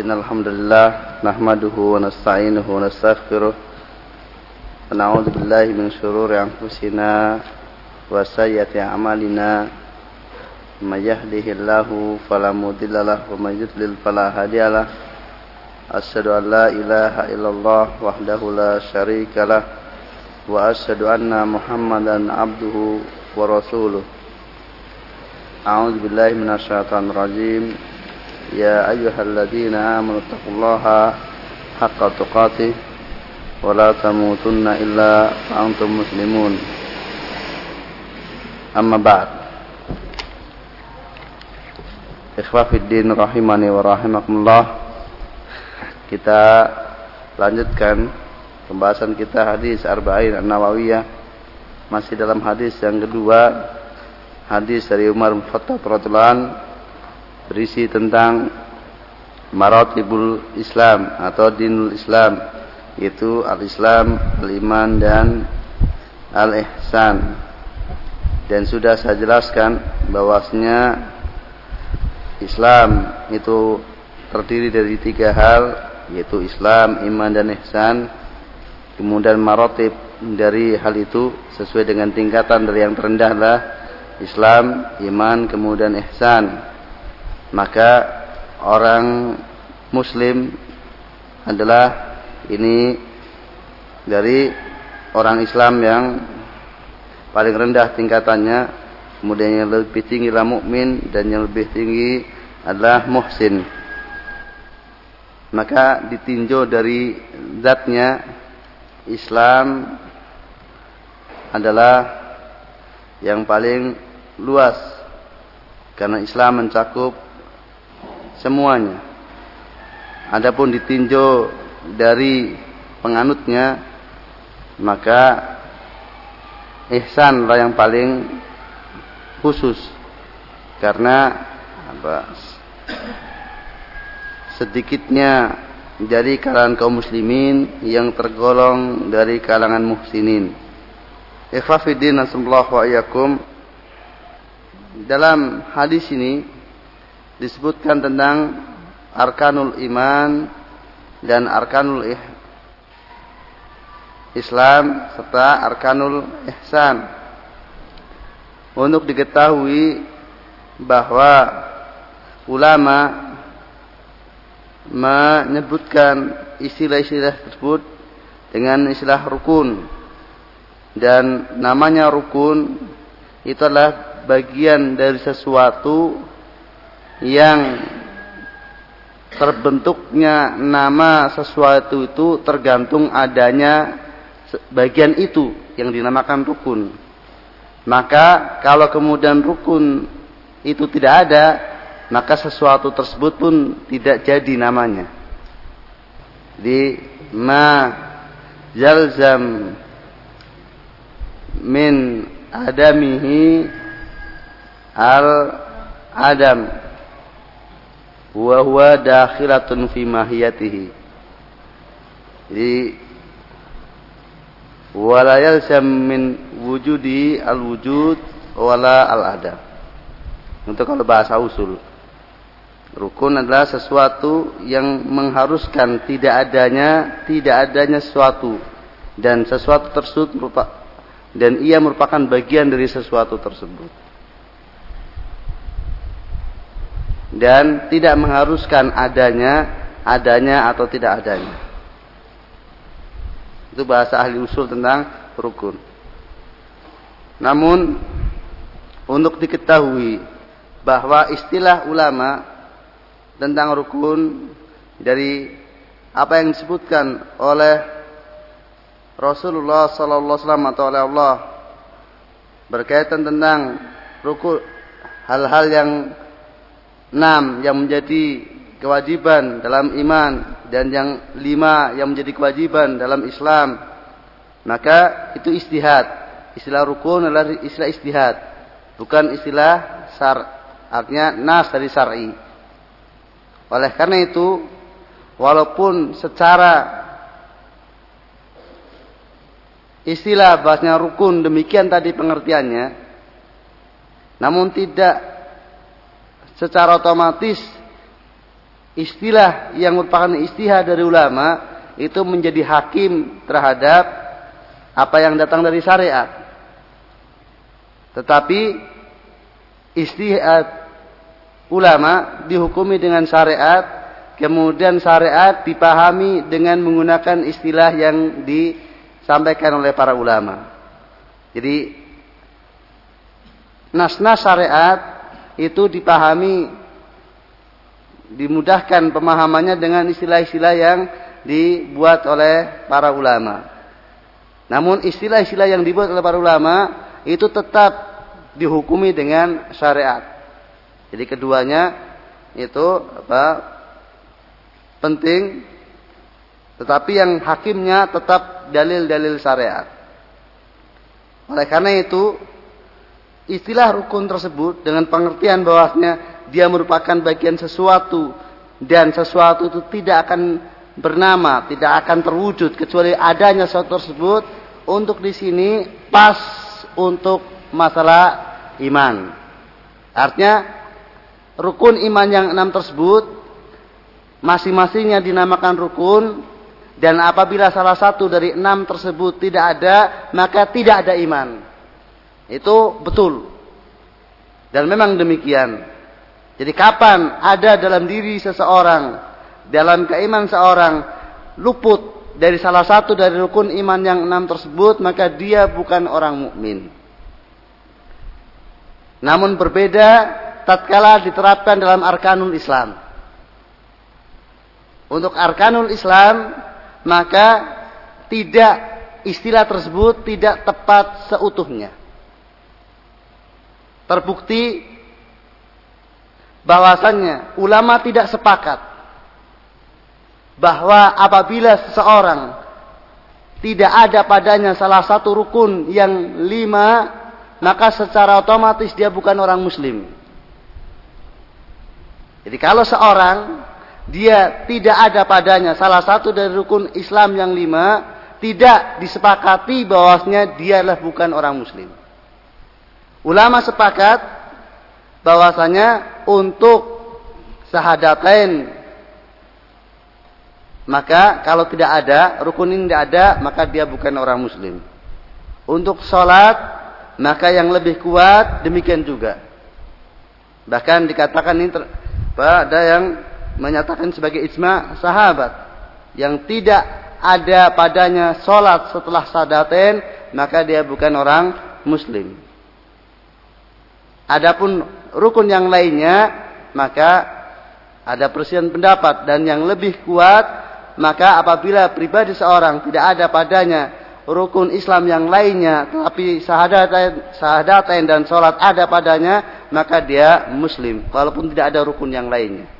إن الحمد لله نحمده ونستعينه ونستغفره ونعوذ بالله من شرور أنفسنا وسيئة أعمالنا من يهده الله فلا مضل له ومن يضلل فلا هادي له أشهد أن لا إله إلا الله وحده لا شريك له وأشهد أن محمدا عبده ورسوله أعوذ بالله من الشيطان الرجيم يا أيها الذين آمنوا اتقوا الله حق تقاته ولا تموتن إلا وأنتم مسلمون أما بعد Ikhwah Fiddin rahimani wa rahimakumullah Kita lanjutkan pembahasan kita hadis Arba'in An-Nawawiyah Masih dalam hadis yang kedua Hadis dari Umar bin Khattab berisi tentang maratibul Islam atau dinul Islam yaitu al-Islam, al-iman dan al-ihsan. Dan sudah saya jelaskan bahwasanya Islam itu terdiri dari tiga hal yaitu Islam, iman dan ihsan. Kemudian maratib dari hal itu sesuai dengan tingkatan dari yang terendah adalah Islam, iman, kemudian ihsan maka orang muslim adalah ini dari orang Islam yang paling rendah tingkatannya. Kemudian yang lebih tinggi adalah mukmin dan yang lebih tinggi adalah muhsin. Maka ditinjau dari zatnya Islam adalah yang paling luas. Karena Islam mencakup semuanya. Adapun ditinjau dari penganutnya maka ihsanlah yang paling khusus karena apa sedikitnya dari kalangan kaum muslimin yang tergolong dari kalangan muhsinin. Sallallahu wa Dalam hadis ini disebutkan tentang arkanul iman dan arkanul ih Islam serta arkanul ihsan. Untuk diketahui bahwa ulama menyebutkan istilah-istilah tersebut dengan istilah rukun dan namanya rukun itu adalah bagian dari sesuatu yang terbentuknya nama sesuatu itu tergantung adanya bagian itu yang dinamakan rukun. Maka kalau kemudian rukun itu tidak ada, maka sesuatu tersebut pun tidak jadi namanya. Di ma jalzam min adamihi al adam wa huwa dakhilatun fi mahiyatihi. Jadi wala yalzam min wujudi al wujud wala al adam untuk kalau bahasa usul rukun adalah sesuatu yang mengharuskan tidak adanya tidak adanya sesuatu. Dan sesuatu tersebut merupakan dan ia merupakan bagian dari sesuatu tersebut dan tidak mengharuskan adanya adanya atau tidak adanya. Itu bahasa ahli usul tentang rukun. Namun untuk diketahui bahwa istilah ulama tentang rukun dari apa yang disebutkan oleh Rasulullah sallallahu alaihi wasallam atau oleh Allah berkaitan tentang rukun hal-hal yang enam yang menjadi kewajiban dalam iman dan yang lima yang menjadi kewajiban dalam Islam. Maka itu istihad. Istilah rukun adalah istilah istihad bukan istilah sar artinya nas dari syar'i. Oleh karena itu walaupun secara istilah bahasnya rukun demikian tadi pengertiannya namun tidak secara otomatis istilah yang merupakan istihad dari ulama itu menjadi hakim terhadap apa yang datang dari syariat. Tetapi istihad ulama dihukumi dengan syariat, kemudian syariat dipahami dengan menggunakan istilah yang disampaikan oleh para ulama. Jadi nas-nas syariat itu dipahami dimudahkan pemahamannya dengan istilah-istilah yang dibuat oleh para ulama. Namun istilah-istilah yang dibuat oleh para ulama itu tetap dihukumi dengan syariat. Jadi keduanya itu apa? penting tetapi yang hakimnya tetap dalil-dalil syariat. Oleh karena itu istilah rukun tersebut dengan pengertian bahwasanya dia merupakan bagian sesuatu dan sesuatu itu tidak akan bernama, tidak akan terwujud kecuali adanya sesuatu tersebut untuk di sini pas untuk masalah iman. Artinya rukun iman yang enam tersebut masing-masingnya dinamakan rukun dan apabila salah satu dari enam tersebut tidak ada maka tidak ada iman. Itu betul. Dan memang demikian. Jadi kapan ada dalam diri seseorang, dalam keiman seorang luput dari salah satu dari rukun iman yang enam tersebut, maka dia bukan orang mukmin. Namun berbeda tatkala diterapkan dalam arkanul Islam. Untuk arkanul Islam, maka tidak istilah tersebut tidak tepat seutuhnya. Terbukti bahwasannya ulama tidak sepakat bahwa apabila seseorang tidak ada padanya salah satu rukun yang lima maka secara otomatis dia bukan orang muslim. Jadi kalau seorang dia tidak ada padanya salah satu dari rukun Islam yang lima tidak disepakati bahwasanya dialah bukan orang muslim ulama sepakat bahwasanya untuk sahadatain maka kalau tidak ada rukun ini tidak ada maka dia bukan orang muslim. Untuk sholat maka yang lebih kuat demikian juga. Bahkan dikatakan ini ter, ada yang menyatakan sebagai ijma sahabat. Yang tidak ada padanya sholat setelah sadaten maka dia bukan orang muslim adapun rukun yang lainnya maka ada persian pendapat. Dan yang lebih kuat maka apabila pribadi seorang tidak ada padanya rukun Islam yang lainnya tapi sahadatain, sahadatain dan sholat ada padanya maka dia muslim walaupun tidak ada rukun yang lainnya.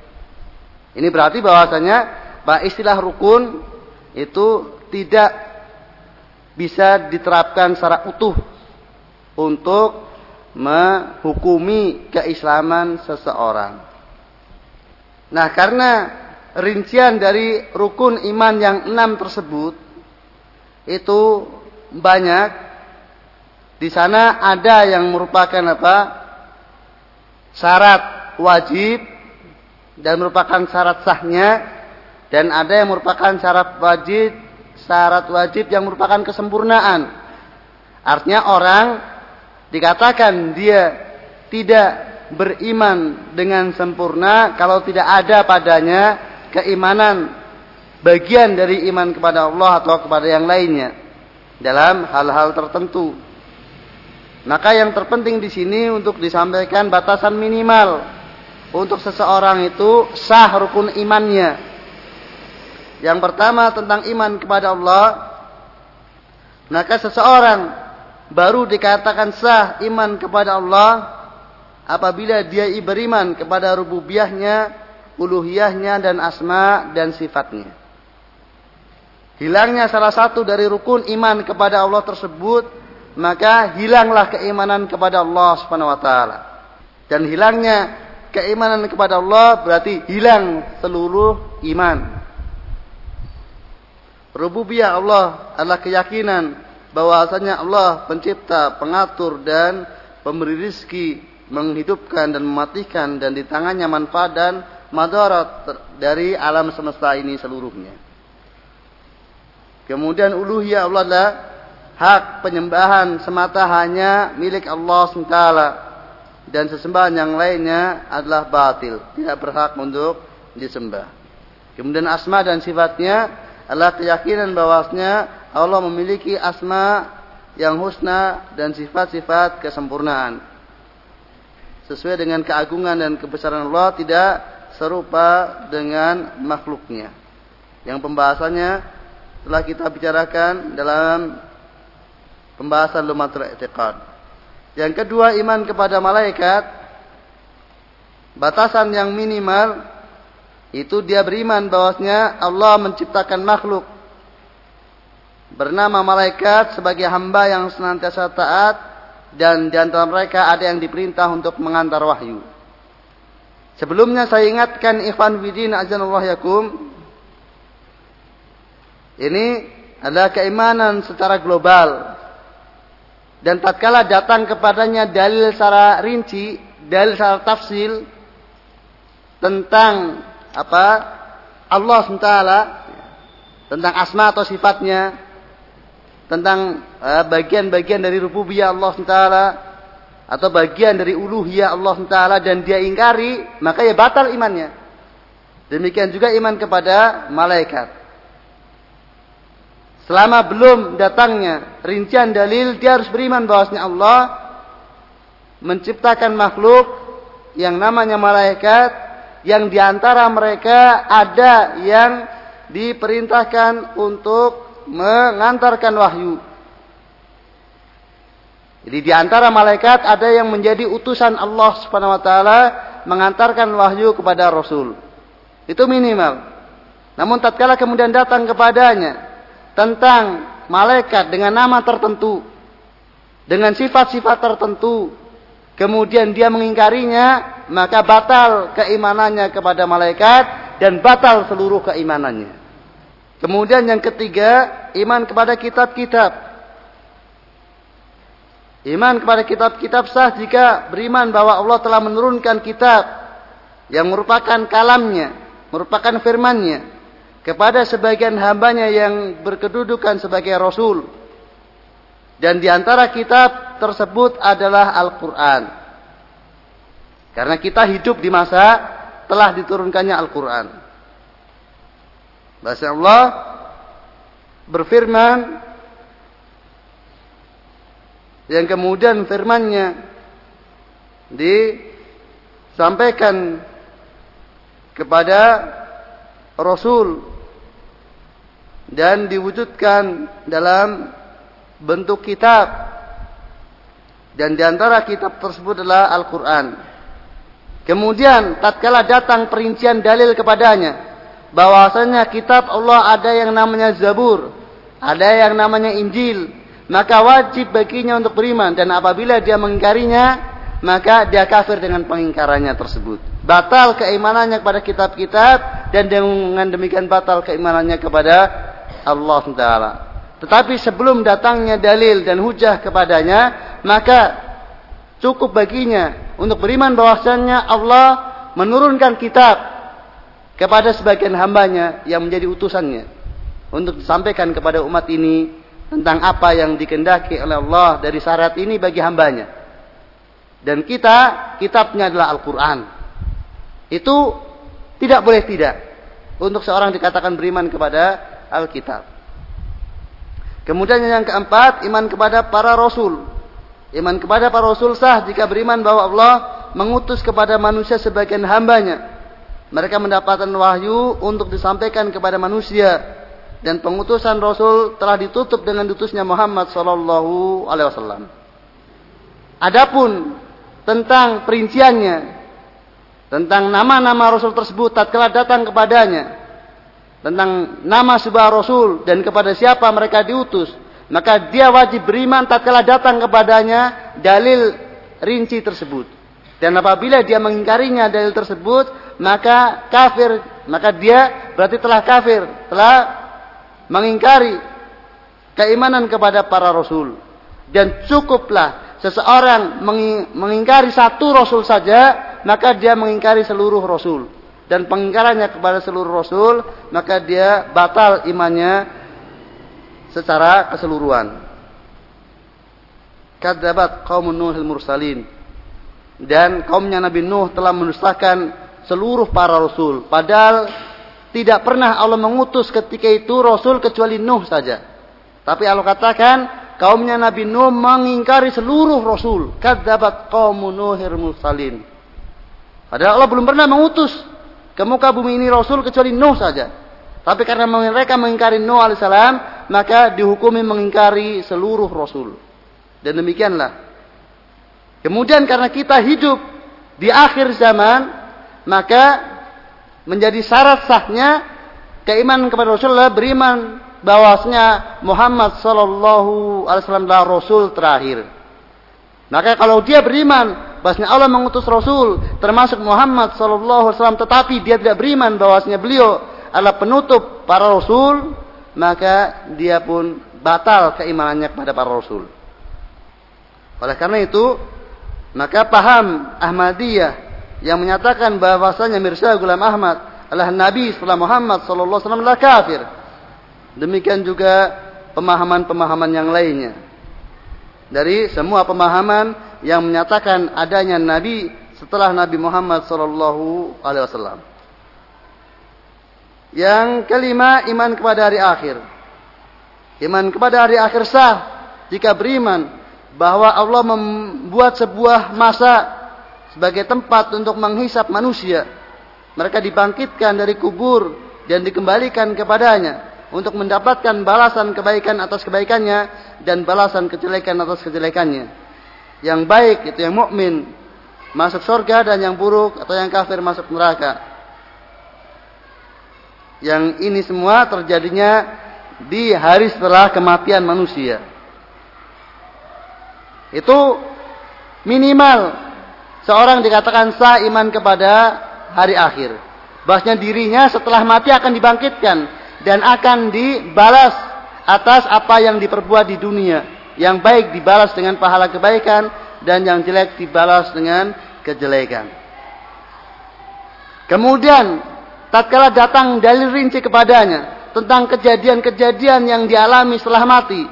Ini berarti bahwasanya bahwa istilah rukun itu tidak bisa diterapkan secara utuh untuk menghukumi keislaman seseorang. Nah, karena rincian dari rukun iman yang enam tersebut itu banyak. Di sana ada yang merupakan apa? Syarat wajib dan merupakan syarat sahnya dan ada yang merupakan syarat wajib syarat wajib yang merupakan kesempurnaan. Artinya orang dikatakan dia tidak beriman dengan sempurna kalau tidak ada padanya keimanan bagian dari iman kepada Allah atau kepada yang lainnya dalam hal-hal tertentu. Maka yang terpenting di sini untuk disampaikan batasan minimal untuk seseorang itu sah rukun imannya. Yang pertama tentang iman kepada Allah, maka seseorang baru dikatakan sah iman kepada Allah apabila dia beriman kepada rububiyahnya, uluhiyahnya dan asma dan sifatnya. Hilangnya salah satu dari rukun iman kepada Allah tersebut, maka hilanglah keimanan kepada Allah Subhanahu wa taala. Dan hilangnya keimanan kepada Allah berarti hilang seluruh iman. Rububiyah Allah adalah keyakinan bahwasanya Allah pencipta, pengatur dan pemberi rizki, menghidupkan dan mematikan dan di tangannya manfaat dan madarat dari alam semesta ini seluruhnya. Kemudian uluhiyah Allah adalah hak penyembahan semata hanya milik Allah SWT dan sesembahan yang lainnya adalah batil, tidak berhak untuk disembah. Kemudian asma dan sifatnya adalah keyakinan bahwasanya Allah memiliki asma yang husna dan sifat-sifat kesempurnaan. Sesuai dengan keagungan dan kebesaran Allah tidak serupa dengan makhluknya. Yang pembahasannya telah kita bicarakan dalam pembahasan lumatul i'tiqad. Yang kedua iman kepada malaikat batasan yang minimal itu dia beriman bahwasanya Allah menciptakan makhluk bernama malaikat sebagai hamba yang senantiasa taat dan di antara mereka ada yang diperintah untuk mengantar wahyu. Sebelumnya saya ingatkan ikhwan bidin azanullah yakum ini adalah keimanan secara global. Dan tatkala datang kepadanya dalil secara rinci, dalil secara tafsil tentang apa Allah SWT tentang asma atau sifatnya tentang eh, bagian-bagian uh, dari rububiyah Allah SWT atau bagian dari uluhiyah Allah SWT dan dia ingkari maka ya batal imannya. Demikian juga iman kepada malaikat. Selama belum datangnya rincian dalil, dia harus beriman bahwasanya Allah menciptakan makhluk yang namanya malaikat, yang di antara mereka ada yang diperintahkan untuk mengantarkan wahyu. Jadi di antara malaikat ada yang menjadi utusan Allah Subhanahu wa taala mengantarkan wahyu kepada Rasul. Itu minimal. Namun tatkala kemudian datang kepadanya tentang malaikat dengan nama tertentu, dengan sifat-sifat tertentu, kemudian dia mengingkarinya, maka batal keimanannya kepada malaikat dan batal seluruh keimanannya. Kemudian yang ketiga, iman kepada kitab-kitab. Iman kepada kitab-kitab sah jika beriman bahwa Allah telah menurunkan kitab yang merupakan kalamnya, merupakan firmannya kepada sebagian hambanya yang berkedudukan sebagai rasul. Dan di antara kitab tersebut adalah Al-Quran. Karena kita hidup di masa telah diturunkannya Al-Quran. Bahasa Allah berfirman yang kemudian firmannya disampaikan kepada Rasul dan diwujudkan dalam bentuk kitab dan di antara kitab tersebut adalah Al-Quran. Kemudian tatkala datang perincian dalil kepadanya bahwasanya kitab Allah ada yang namanya Zabur, ada yang namanya Injil, maka wajib baginya untuk beriman dan apabila dia mengingkarinya maka dia kafir dengan pengingkarannya tersebut. Batal keimanannya kepada kitab-kitab dan dengan demikian batal keimanannya kepada Allah Taala. Tetapi sebelum datangnya dalil dan hujah kepadanya, maka cukup baginya untuk beriman bahwasanya Allah menurunkan kitab kepada sebagian hambanya yang menjadi utusannya untuk disampaikan kepada umat ini tentang apa yang dikendaki oleh Allah dari syarat ini bagi hambanya. Dan kita, kitabnya adalah Al-Quran. Itu tidak boleh tidak. Untuk seorang dikatakan beriman kepada Alkitab. Kemudian yang keempat, iman kepada para rasul. Iman kepada para rasul sah jika beriman bahwa Allah mengutus kepada manusia sebagian hambanya. Mereka mendapatkan wahyu untuk disampaikan kepada manusia. Dan pengutusan Rasul telah ditutup dengan diutusnya Muhammad Sallallahu Alaihi Wasallam. Adapun tentang perinciannya, tentang nama-nama Rasul tersebut tatkala datang kepadanya, tentang nama sebuah rasul dan kepada siapa mereka diutus, maka dia wajib beriman tatkala datang kepadanya dalil rinci tersebut. Dan apabila dia mengingkarinya dalil tersebut, maka kafir, maka dia berarti telah kafir, telah mengingkari keimanan kepada para rasul. Dan cukuplah seseorang mengingkari satu rasul saja, maka dia mengingkari seluruh rasul. dan pengingkarannya kepada seluruh rasul, maka dia batal imannya secara keseluruhan. Kadzabat kaum Nuhil mursalin. Dan kaumnya Nabi Nuh telah mendustakan seluruh para rasul. Padahal tidak pernah Allah mengutus ketika itu rasul kecuali Nuh saja. Tapi Allah katakan kaumnya Nabi Nuh mengingkari seluruh rasul. Kadzabat kaum Nuhil mursalin. Padahal Allah belum pernah mengutus ke muka bumi ini rasul kecuali Nuh saja. Tapi karena mereka mengingkari Nuh alaihissalam, maka dihukumi mengingkari seluruh rasul. Dan demikianlah. Kemudian karena kita hidup di akhir zaman, maka menjadi syarat sahnya keimanan kepada Rasulullah beriman bahwasanya Muhammad sallallahu alaihi wasallam adalah rasul terakhir. Maka kalau dia beriman bahwasanya Allah mengutus Rasul termasuk Muhammad sallallahu alaihi wasallam tetapi dia tidak beriman bahwasanya beliau adalah penutup para rasul maka dia pun batal keimanannya kepada para rasul. Oleh karena itu maka paham Ahmadiyah yang menyatakan bahwasanya Mirza Gulam Ahmad adalah nabi setelah Muhammad sallallahu alaihi wasallam adalah kafir. Demikian juga pemahaman-pemahaman yang lainnya. Dari semua pemahaman yang menyatakan adanya nabi setelah Nabi Muhammad sallallahu alaihi wasallam. Yang kelima, iman kepada hari akhir. Iman kepada hari akhir sah jika beriman bahwa Allah membuat sebuah masa sebagai tempat untuk menghisap manusia. Mereka dibangkitkan dari kubur dan dikembalikan kepadanya untuk mendapatkan balasan kebaikan atas kebaikannya dan balasan kejelekan atas kejelekannya yang baik itu yang mukmin masuk surga dan yang buruk atau yang kafir masuk neraka. Yang ini semua terjadinya di hari setelah kematian manusia. Itu minimal seorang dikatakan sah iman kepada hari akhir. Bahasnya dirinya setelah mati akan dibangkitkan dan akan dibalas atas apa yang diperbuat di dunia yang baik dibalas dengan pahala kebaikan dan yang jelek dibalas dengan kejelekan. Kemudian tatkala datang dalil rinci kepadanya tentang kejadian-kejadian yang dialami setelah mati,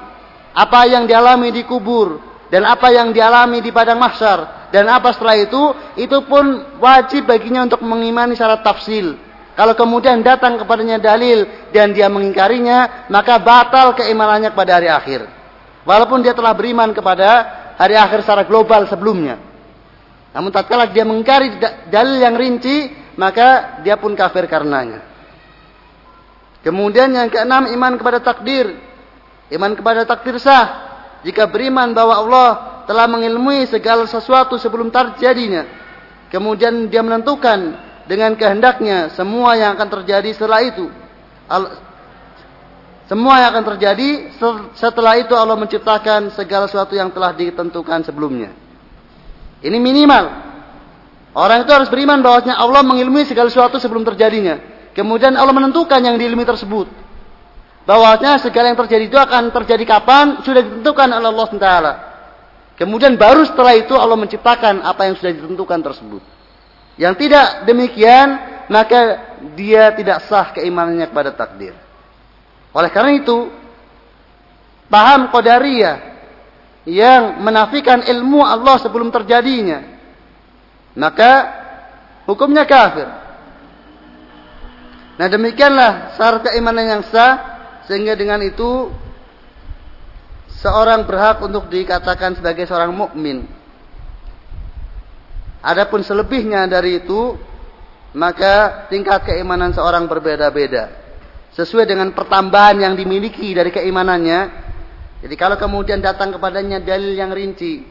apa yang dialami di kubur dan apa yang dialami di padang mahsyar dan apa setelah itu, itu pun wajib baginya untuk mengimani syarat tafsil. Kalau kemudian datang kepadanya dalil dan dia mengingkarinya, maka batal keimanannya pada hari akhir. Walaupun dia telah beriman kepada hari akhir secara global sebelumnya. Namun tatkala dia mengingkari dalil yang rinci, maka dia pun kafir karenanya. Kemudian yang keenam iman kepada takdir. Iman kepada takdir sah jika beriman bahwa Allah telah mengilmui segala sesuatu sebelum terjadinya. Kemudian dia menentukan dengan kehendaknya semua yang akan terjadi setelah itu. Semua yang akan terjadi setelah itu Allah menciptakan segala sesuatu yang telah ditentukan sebelumnya. Ini minimal. Orang itu harus beriman bahwasanya Allah mengilmui segala sesuatu sebelum terjadinya. Kemudian Allah menentukan yang diilmi tersebut. Bahwasanya segala yang terjadi itu akan terjadi kapan sudah ditentukan oleh Allah Taala. Kemudian baru setelah itu Allah menciptakan apa yang sudah ditentukan tersebut. Yang tidak demikian maka dia tidak sah keimanannya kepada takdir. Oleh karena itu, paham Qadariyah yang menafikan ilmu Allah sebelum terjadinya, maka hukumnya kafir. Nah demikianlah syarat keimanan yang sah, sehingga dengan itu seorang berhak untuk dikatakan sebagai seorang mukmin. Adapun selebihnya dari itu, maka tingkat keimanan seorang berbeda-beda sesuai dengan pertambahan yang dimiliki dari keimanannya. Jadi kalau kemudian datang kepadanya dalil yang rinci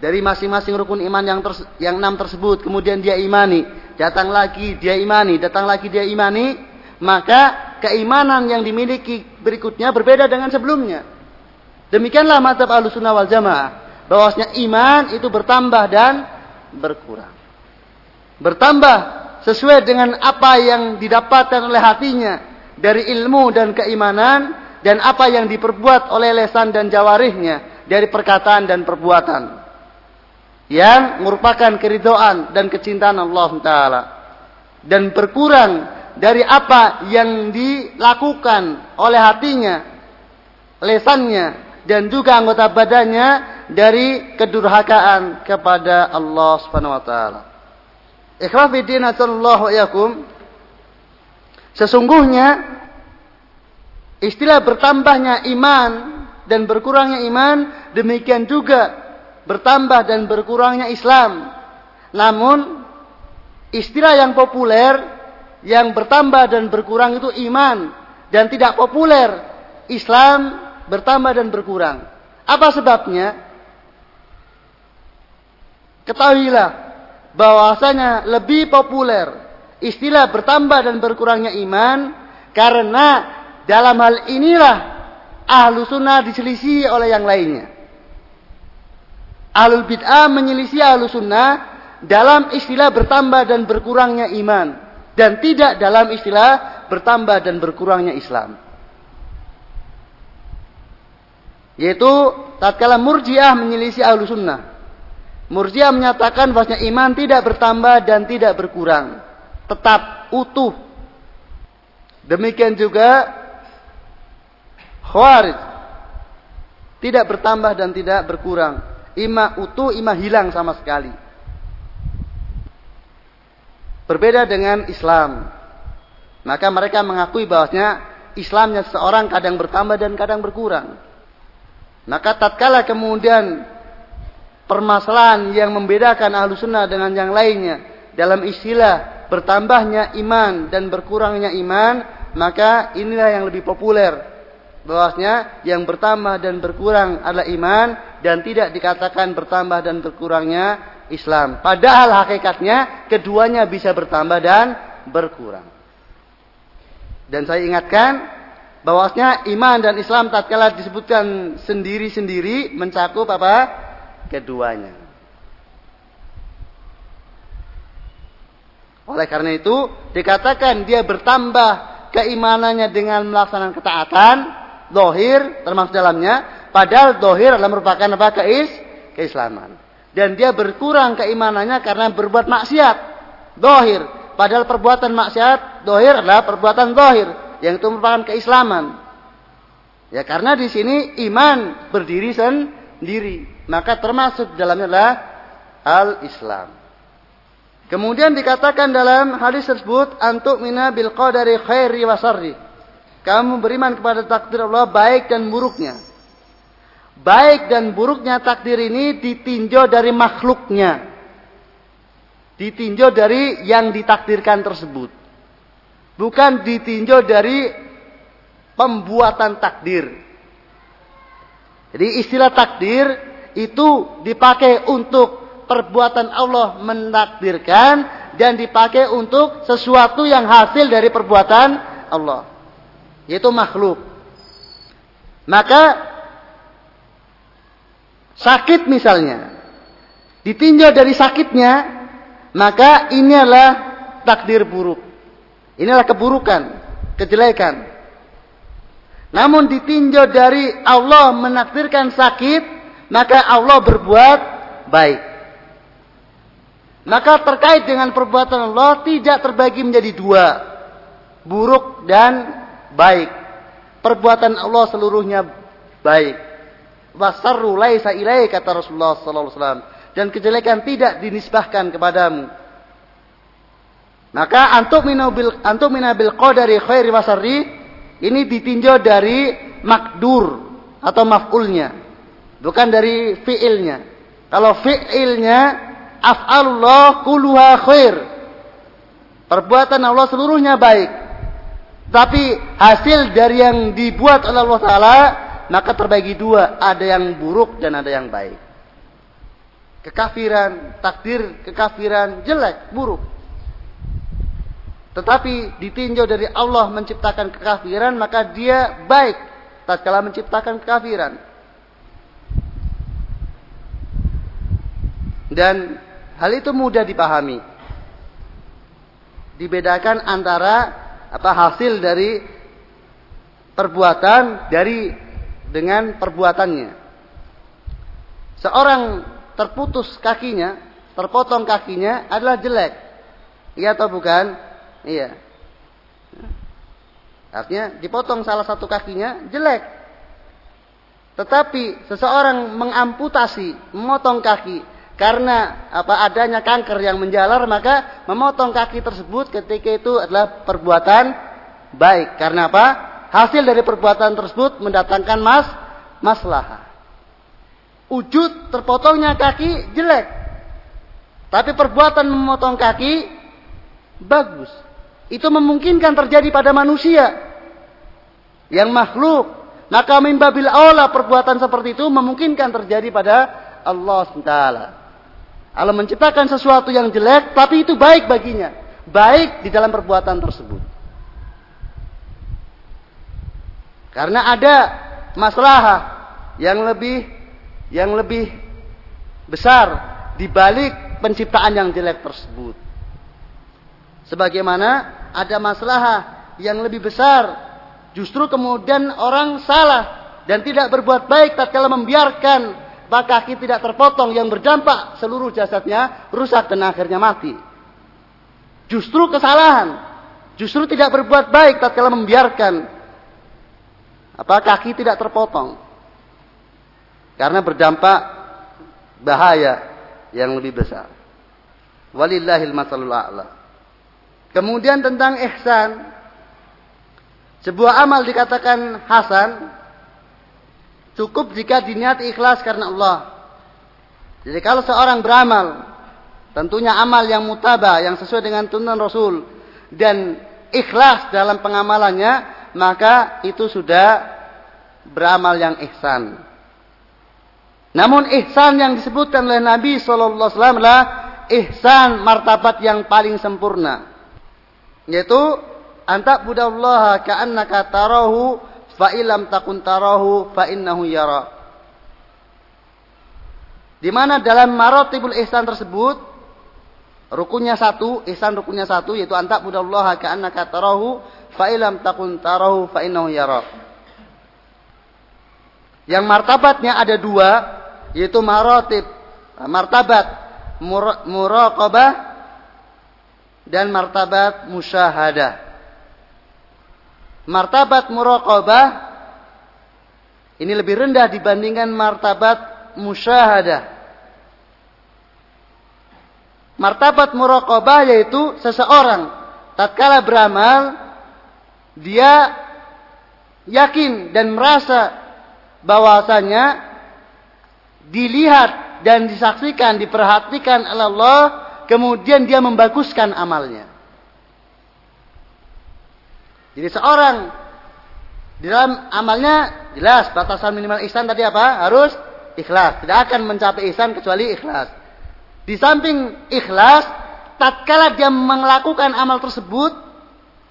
dari masing-masing rukun iman yang yang enam tersebut, kemudian dia imani, datang lagi dia imani, datang lagi dia imani, maka keimanan yang dimiliki berikutnya berbeda dengan sebelumnya. Demikianlah mata Ahlussunnah wal Jamaah, bahwasanya iman itu bertambah dan berkurang. Bertambah sesuai dengan apa yang didapatkan oleh hatinya dari ilmu dan keimanan dan apa yang diperbuat oleh lesan dan jawarihnya dari perkataan dan perbuatan yang merupakan keridoan dan kecintaan Allah Taala. dan berkurang dari apa yang dilakukan oleh hatinya, lesannya, dan juga anggota badannya dari kedurhakaan kepada Allah Subhanahu wa taala. Ikhwafidin sallallahu yakum. Sesungguhnya istilah bertambahnya iman dan berkurangnya iman demikian juga bertambah dan berkurangnya Islam. Namun istilah yang populer yang bertambah dan berkurang itu iman dan tidak populer Islam bertambah dan berkurang. Apa sebabnya? Ketahuilah bahwasanya lebih populer istilah bertambah dan berkurangnya iman karena dalam hal inilah ahlu sunnah diselisih oleh yang lainnya. Ahlul bid'ah menyelisih ahlu sunnah dalam istilah bertambah dan berkurangnya iman. Dan tidak dalam istilah bertambah dan berkurangnya Islam. Yaitu tatkala murjiah menyelisih ahlu sunnah. Murjiah menyatakan bahwasanya iman tidak bertambah dan tidak berkurang. Tetap utuh. Demikian juga khawarij. Tidak bertambah dan tidak berkurang ima utuh, ima hilang sama sekali. Berbeda dengan Islam. Maka mereka mengakui bahwasanya Islamnya seorang kadang bertambah dan kadang berkurang. Maka tatkala kemudian permasalahan yang membedakan ahlu sunnah dengan yang lainnya dalam istilah bertambahnya iman dan berkurangnya iman, maka inilah yang lebih populer. Bahwasanya yang bertambah dan berkurang adalah iman dan tidak dikatakan bertambah dan berkurangnya Islam. Padahal hakikatnya keduanya bisa bertambah dan berkurang. Dan saya ingatkan bahwasanya iman dan Islam tatkala disebutkan sendiri-sendiri mencakup apa? keduanya. Oleh karena itu dikatakan dia bertambah keimanannya dengan melaksanakan ketaatan, dohir termasuk dalamnya, Padahal dohir adalah merupakan apa? Keis, keislaman. Dan dia berkurang keimanannya karena berbuat maksiat. Dohir. Padahal perbuatan maksiat, dohir adalah perbuatan dohir. Yang itu merupakan keislaman. Ya karena di sini iman berdiri sendiri. Maka termasuk dalamnya adalah al-Islam. Kemudian dikatakan dalam hadis tersebut antuk mina bil qadari khairi wa sarri. Kamu beriman kepada takdir Allah baik dan buruknya baik dan buruknya takdir ini ditinjau dari makhluknya. Ditinjau dari yang ditakdirkan tersebut. Bukan ditinjau dari pembuatan takdir. Jadi istilah takdir itu dipakai untuk perbuatan Allah menakdirkan dan dipakai untuk sesuatu yang hasil dari perbuatan Allah. Yaitu makhluk. Maka sakit misalnya, ditinjau dari sakitnya, maka ini adalah takdir buruk. Inilah keburukan, kejelekan. Namun ditinjau dari Allah menakdirkan sakit, maka Allah berbuat baik. Maka terkait dengan perbuatan Allah tidak terbagi menjadi dua. Buruk dan baik. Perbuatan Allah seluruhnya baik wasarru laisa ilai kata Rasulullah sallallahu alaihi dan kejelekan tidak dinisbahkan kepadamu. Maka antuk minabil antuk minabil qadari khairi wasarri ini ditinjau dari makdur atau maf'ulnya, bukan dari fiilnya. Kalau fiilnya af'alullah kulluha khair. Perbuatan Allah seluruhnya baik. Tapi hasil dari yang dibuat oleh Allah Ta'ala maka terbagi dua, ada yang buruk dan ada yang baik. Kekafiran, takdir kekafiran jelek, buruk. Tetapi ditinjau dari Allah menciptakan kekafiran, maka dia baik tatkala menciptakan kekafiran. Dan hal itu mudah dipahami. Dibedakan antara apa hasil dari perbuatan dari dengan perbuatannya. Seorang terputus kakinya, terpotong kakinya adalah jelek. Iya atau bukan? Iya. Artinya dipotong salah satu kakinya jelek. Tetapi seseorang mengamputasi, memotong kaki karena apa adanya kanker yang menjalar maka memotong kaki tersebut ketika itu adalah perbuatan baik. Karena apa? Hasil dari perbuatan tersebut mendatangkan mas maslahah. Wujud terpotongnya kaki jelek. Tapi perbuatan memotong kaki bagus. Itu memungkinkan terjadi pada manusia yang makhluk. Maka mimbabil aula perbuatan seperti itu memungkinkan terjadi pada Allah SWT. Allah menciptakan sesuatu yang jelek, tapi itu baik baginya. Baik di dalam perbuatan tersebut. Karena ada masalah yang lebih yang lebih besar di balik penciptaan yang jelek tersebut. Sebagaimana ada masalah yang lebih besar. Justru kemudian orang salah dan tidak berbuat baik tatkala membiarkan kaki tidak terpotong yang berdampak seluruh jasadnya rusak dan akhirnya mati. Justru kesalahan. Justru tidak berbuat baik tatkala membiarkan apa kaki tidak terpotong. Karena berdampak bahaya yang lebih besar. Walillahil masalul a'la. Kemudian tentang ihsan. Sebuah amal dikatakan hasan cukup jika diniat ikhlas karena Allah. Jadi kalau seorang beramal, tentunya amal yang mutaba, yang sesuai dengan tuntunan Rasul dan ikhlas dalam pengamalannya, maka itu sudah beramal yang ihsan. Namun ihsan yang disebutkan oleh Nabi Wasallam adalah ihsan martabat yang paling sempurna. Yaitu antak budallaha ka'annaka tarahu fa ilam takun tarahu fa innahu yara. Di mana dalam marotibul ihsan tersebut rukunnya satu, ihsan rukunnya satu yaitu antak budallaha ka'annaka tarahu fa ilam takun tarahu fa innahu yara. Yang martabatnya ada dua yaitu marotib martabat muraqabah dan martabat musyahadah. Martabat muraqabah ini lebih rendah dibandingkan martabat musyahadah. Martabat muraqabah yaitu seseorang tatkala beramal dia yakin dan merasa bahwasanya dilihat dan disaksikan, diperhatikan Allah kemudian dia membaguskan amalnya. Jadi seorang di dalam amalnya jelas batasan minimal ihsan tadi apa? Harus ikhlas. Tidak akan mencapai ihsan kecuali ikhlas. Di samping ikhlas, tatkala dia melakukan amal tersebut,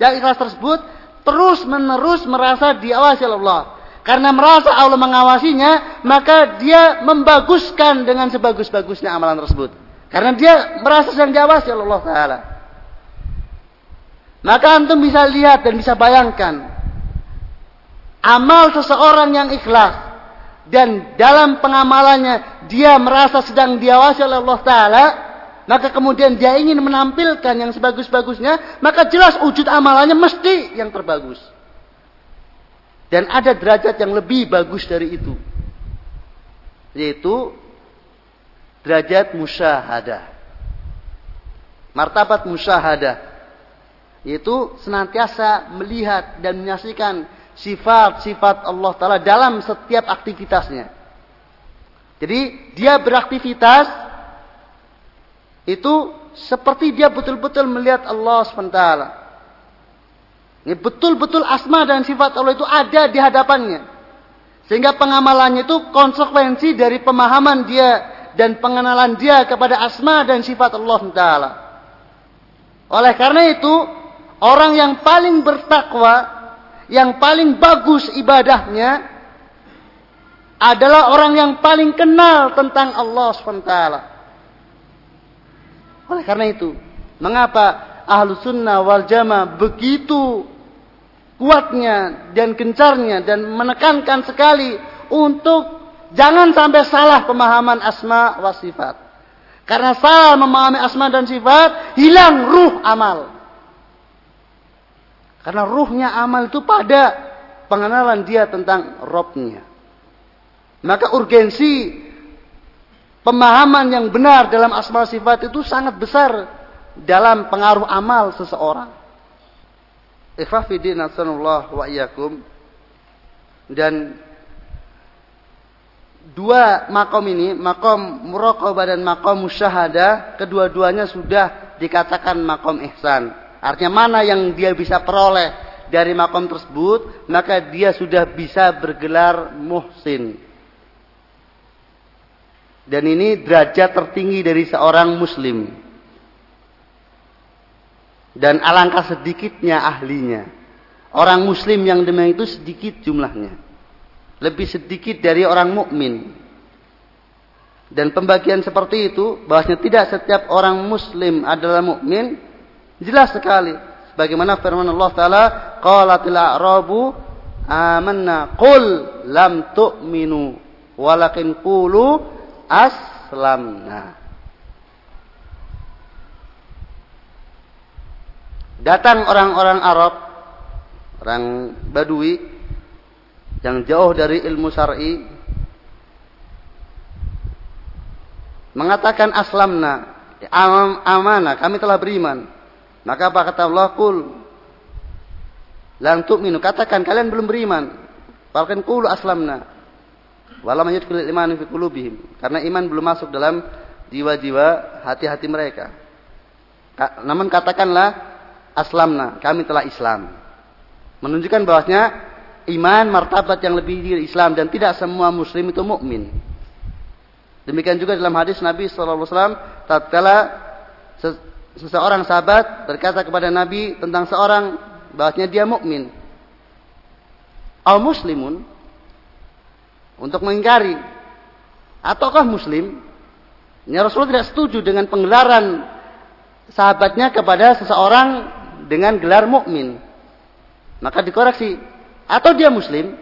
yang ikhlas tersebut terus menerus merasa diawasi oleh Allah. Karena merasa Allah mengawasinya, maka dia membaguskan dengan sebagus-bagusnya amalan tersebut. Karena dia merasa sedang diawasi oleh Allah Ta'ala. Maka antum bisa lihat dan bisa bayangkan. Amal seseorang yang ikhlas. Dan dalam pengamalannya dia merasa sedang diawasi oleh Allah Ta'ala. Maka kemudian dia ingin menampilkan yang sebagus-bagusnya. Maka jelas wujud amalannya mesti yang terbagus. Dan ada derajat yang lebih bagus dari itu. Yaitu derajat musyahadah. Martabat musyahadah yaitu senantiasa melihat dan menyaksikan sifat-sifat Allah taala dalam setiap aktivitasnya. Jadi dia beraktivitas itu seperti dia betul-betul melihat Allah SWT. Ini betul-betul asma dan sifat Allah itu ada di hadapannya. Sehingga pengamalannya itu konsekuensi dari pemahaman dia dan pengenalan dia kepada asma dan sifat Allah Taala. Oleh karena itu, orang yang paling bertakwa, yang paling bagus ibadahnya, adalah orang yang paling kenal tentang Allah SWT. Oleh karena itu, mengapa ahlu sunnah wal jamaah begitu kuatnya dan gencarnya dan menekankan sekali untuk Jangan sampai salah pemahaman asma wa sifat. Karena salah memahami asma dan sifat, hilang ruh amal. Karena ruhnya amal itu pada pengenalan dia tentang Robnya. Maka urgensi pemahaman yang benar dalam asma sifat itu sangat besar dalam pengaruh amal seseorang. Ikhwafidin wa iyyakum. Dan dua makom ini, makom muraqabah dan makom musyahadah, kedua-duanya sudah dikatakan makom ihsan. Artinya mana yang dia bisa peroleh dari makom tersebut, maka dia sudah bisa bergelar muhsin. Dan ini derajat tertinggi dari seorang muslim. Dan alangkah sedikitnya ahlinya. Orang muslim yang demikian itu sedikit jumlahnya lebih sedikit dari orang mukmin. Dan pembagian seperti itu bahwasanya tidak setiap orang muslim adalah mukmin jelas sekali. Bagaimana firman Allah taala, qalatil a'rabu amanna qul lam tu'minu walakin qulu aslamna. Datang orang-orang Arab, orang Badui yang jauh dari ilmu syar'i. Mengatakan aslamna am, amanah kami telah beriman. Maka apa kata Allah? Kul lan tu'minu. Katakan kalian belum beriman. Bahkan kul aslamna. Walam iman fi karena iman belum masuk dalam jiwa-jiwa hati-hati mereka. Namun katakanlah aslamna. Kami telah Islam. Menunjukkan bahwasanya iman martabat yang lebih di Islam dan tidak semua muslim itu mukmin. Demikian juga dalam hadis Nabi sallallahu alaihi wasallam tatkala seseorang sahabat berkata kepada Nabi tentang seorang bahwasanya dia mukmin. Al muslimun untuk mengingkari ataukah muslim? Ya Rasulullah tidak setuju dengan penggelaran sahabatnya kepada seseorang dengan gelar mukmin. Maka dikoreksi, atau dia muslim.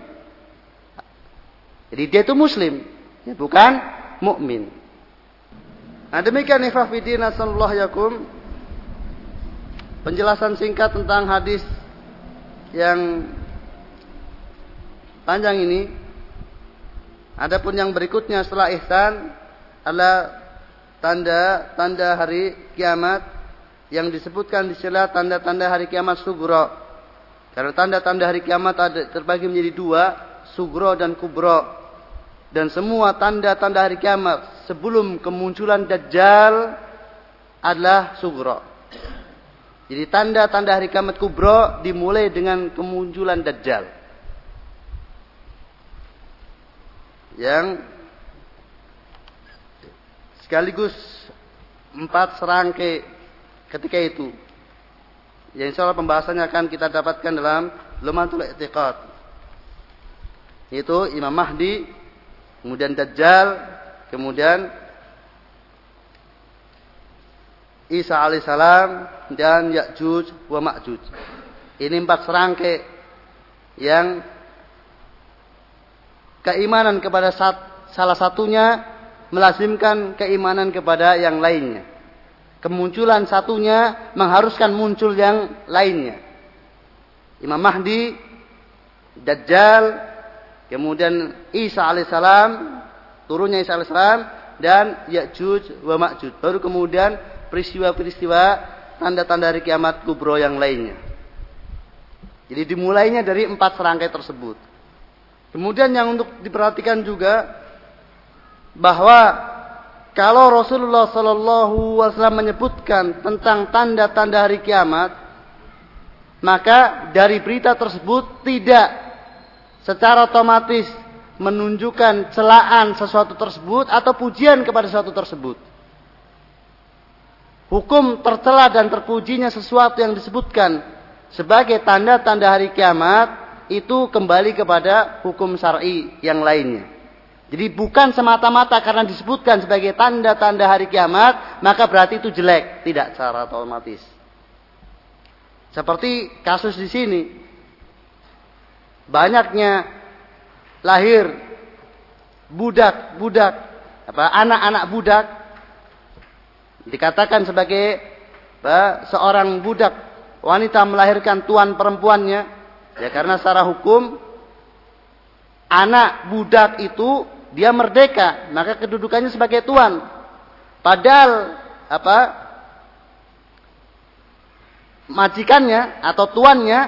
Jadi dia itu muslim, ya, bukan mukmin. Nah demikian ifafidin sallallahu yakum penjelasan singkat tentang hadis yang panjang ini. Adapun yang berikutnya setelah ihsan adalah tanda-tanda hari kiamat yang disebutkan di sela tanda-tanda hari kiamat sugro. Karena tanda-tanda hari kiamat ada terbagi menjadi dua, sugro dan kubro. Dan semua tanda-tanda hari kiamat sebelum kemunculan Dajjal adalah sugro. Jadi tanda-tanda hari kiamat kubro dimulai dengan kemunculan Dajjal. Yang sekaligus empat serangkai ketika itu yang insya Allah pembahasannya akan kita dapatkan dalam Lumatul I'tiqad. Itu Imam Mahdi, kemudian Dajjal, kemudian Isa alaihissalam dan Ya'juj wa Ma'juj. Ini empat serangkai yang keimanan kepada salah satunya melazimkan keimanan kepada yang lainnya kemunculan satunya mengharuskan muncul yang lainnya. Imam Mahdi, Dajjal, kemudian Isa alaihissalam, turunnya Isa alaihissalam, dan Ya'juj wa Ma'juj. Baru kemudian peristiwa-peristiwa tanda-tanda hari kiamat kubro yang lainnya. Jadi dimulainya dari empat serangkai tersebut. Kemudian yang untuk diperhatikan juga bahwa kalau Rasulullah Sallallahu Alaihi Wasallam menyebutkan tentang tanda-tanda hari kiamat, maka dari berita tersebut tidak secara otomatis menunjukkan celaan sesuatu tersebut atau pujian kepada sesuatu tersebut. Hukum tercela dan terpujinya sesuatu yang disebutkan sebagai tanda-tanda hari kiamat itu kembali kepada hukum syar'i yang lainnya. Jadi bukan semata-mata karena disebutkan sebagai tanda-tanda hari kiamat, maka berarti itu jelek, tidak secara otomatis. Seperti kasus di sini. Banyaknya lahir budak-budak, apa anak-anak budak dikatakan sebagai apa, seorang budak wanita melahirkan tuan perempuannya, ya karena secara hukum anak budak itu dia merdeka, maka kedudukannya sebagai tuan. Padahal apa? majikannya atau tuannya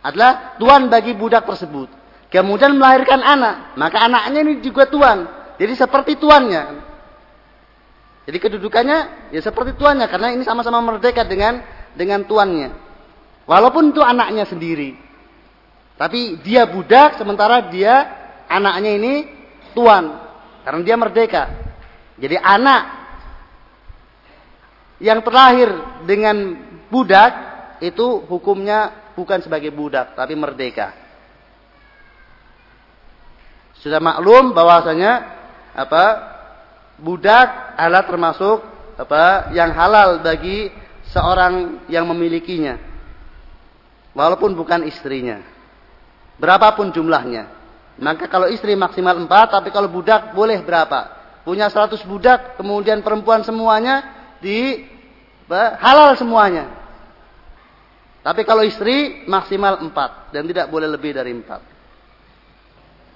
adalah tuan bagi budak tersebut. Kemudian melahirkan anak, maka anaknya ini juga tuan. Jadi seperti tuannya. Jadi kedudukannya ya seperti tuannya karena ini sama-sama merdeka dengan dengan tuannya. Walaupun itu anaknya sendiri. Tapi dia budak sementara dia anaknya ini tuan karena dia merdeka. Jadi anak yang terlahir dengan budak itu hukumnya bukan sebagai budak tapi merdeka. Sudah maklum bahwasanya apa budak adalah termasuk apa yang halal bagi seorang yang memilikinya. Walaupun bukan istrinya. Berapapun jumlahnya. Maka kalau istri maksimal empat, tapi kalau budak boleh berapa? Punya seratus budak, kemudian perempuan semuanya di halal semuanya. Tapi kalau istri maksimal empat dan tidak boleh lebih dari empat.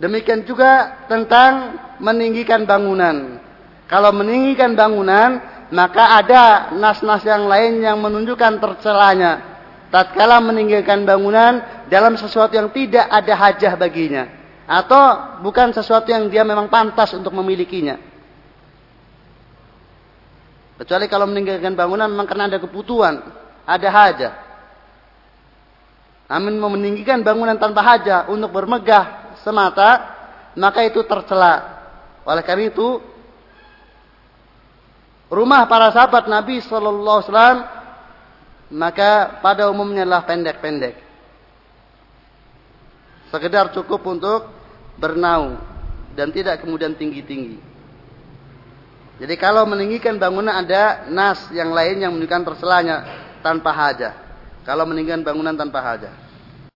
Demikian juga tentang meninggikan bangunan. Kalau meninggikan bangunan, maka ada nas-nas yang lain yang menunjukkan tercelanya. Tatkala meninggikan bangunan dalam sesuatu yang tidak ada hajah baginya atau bukan sesuatu yang dia memang pantas untuk memilikinya. Kecuali kalau meninggalkan bangunan memang karena ada kebutuhan, ada hajah. Namun meninggikan bangunan tanpa hajah untuk bermegah semata, maka itu tercela. Oleh karena itu, rumah para sahabat Nabi Sallallahu Alaihi maka pada umumnya adalah pendek-pendek. Sekedar cukup untuk bernaung dan tidak kemudian tinggi-tinggi. Jadi kalau meninggikan bangunan ada nas yang lain yang menunjukkan terselanya tanpa hajah. Kalau meninggikan bangunan tanpa hajah.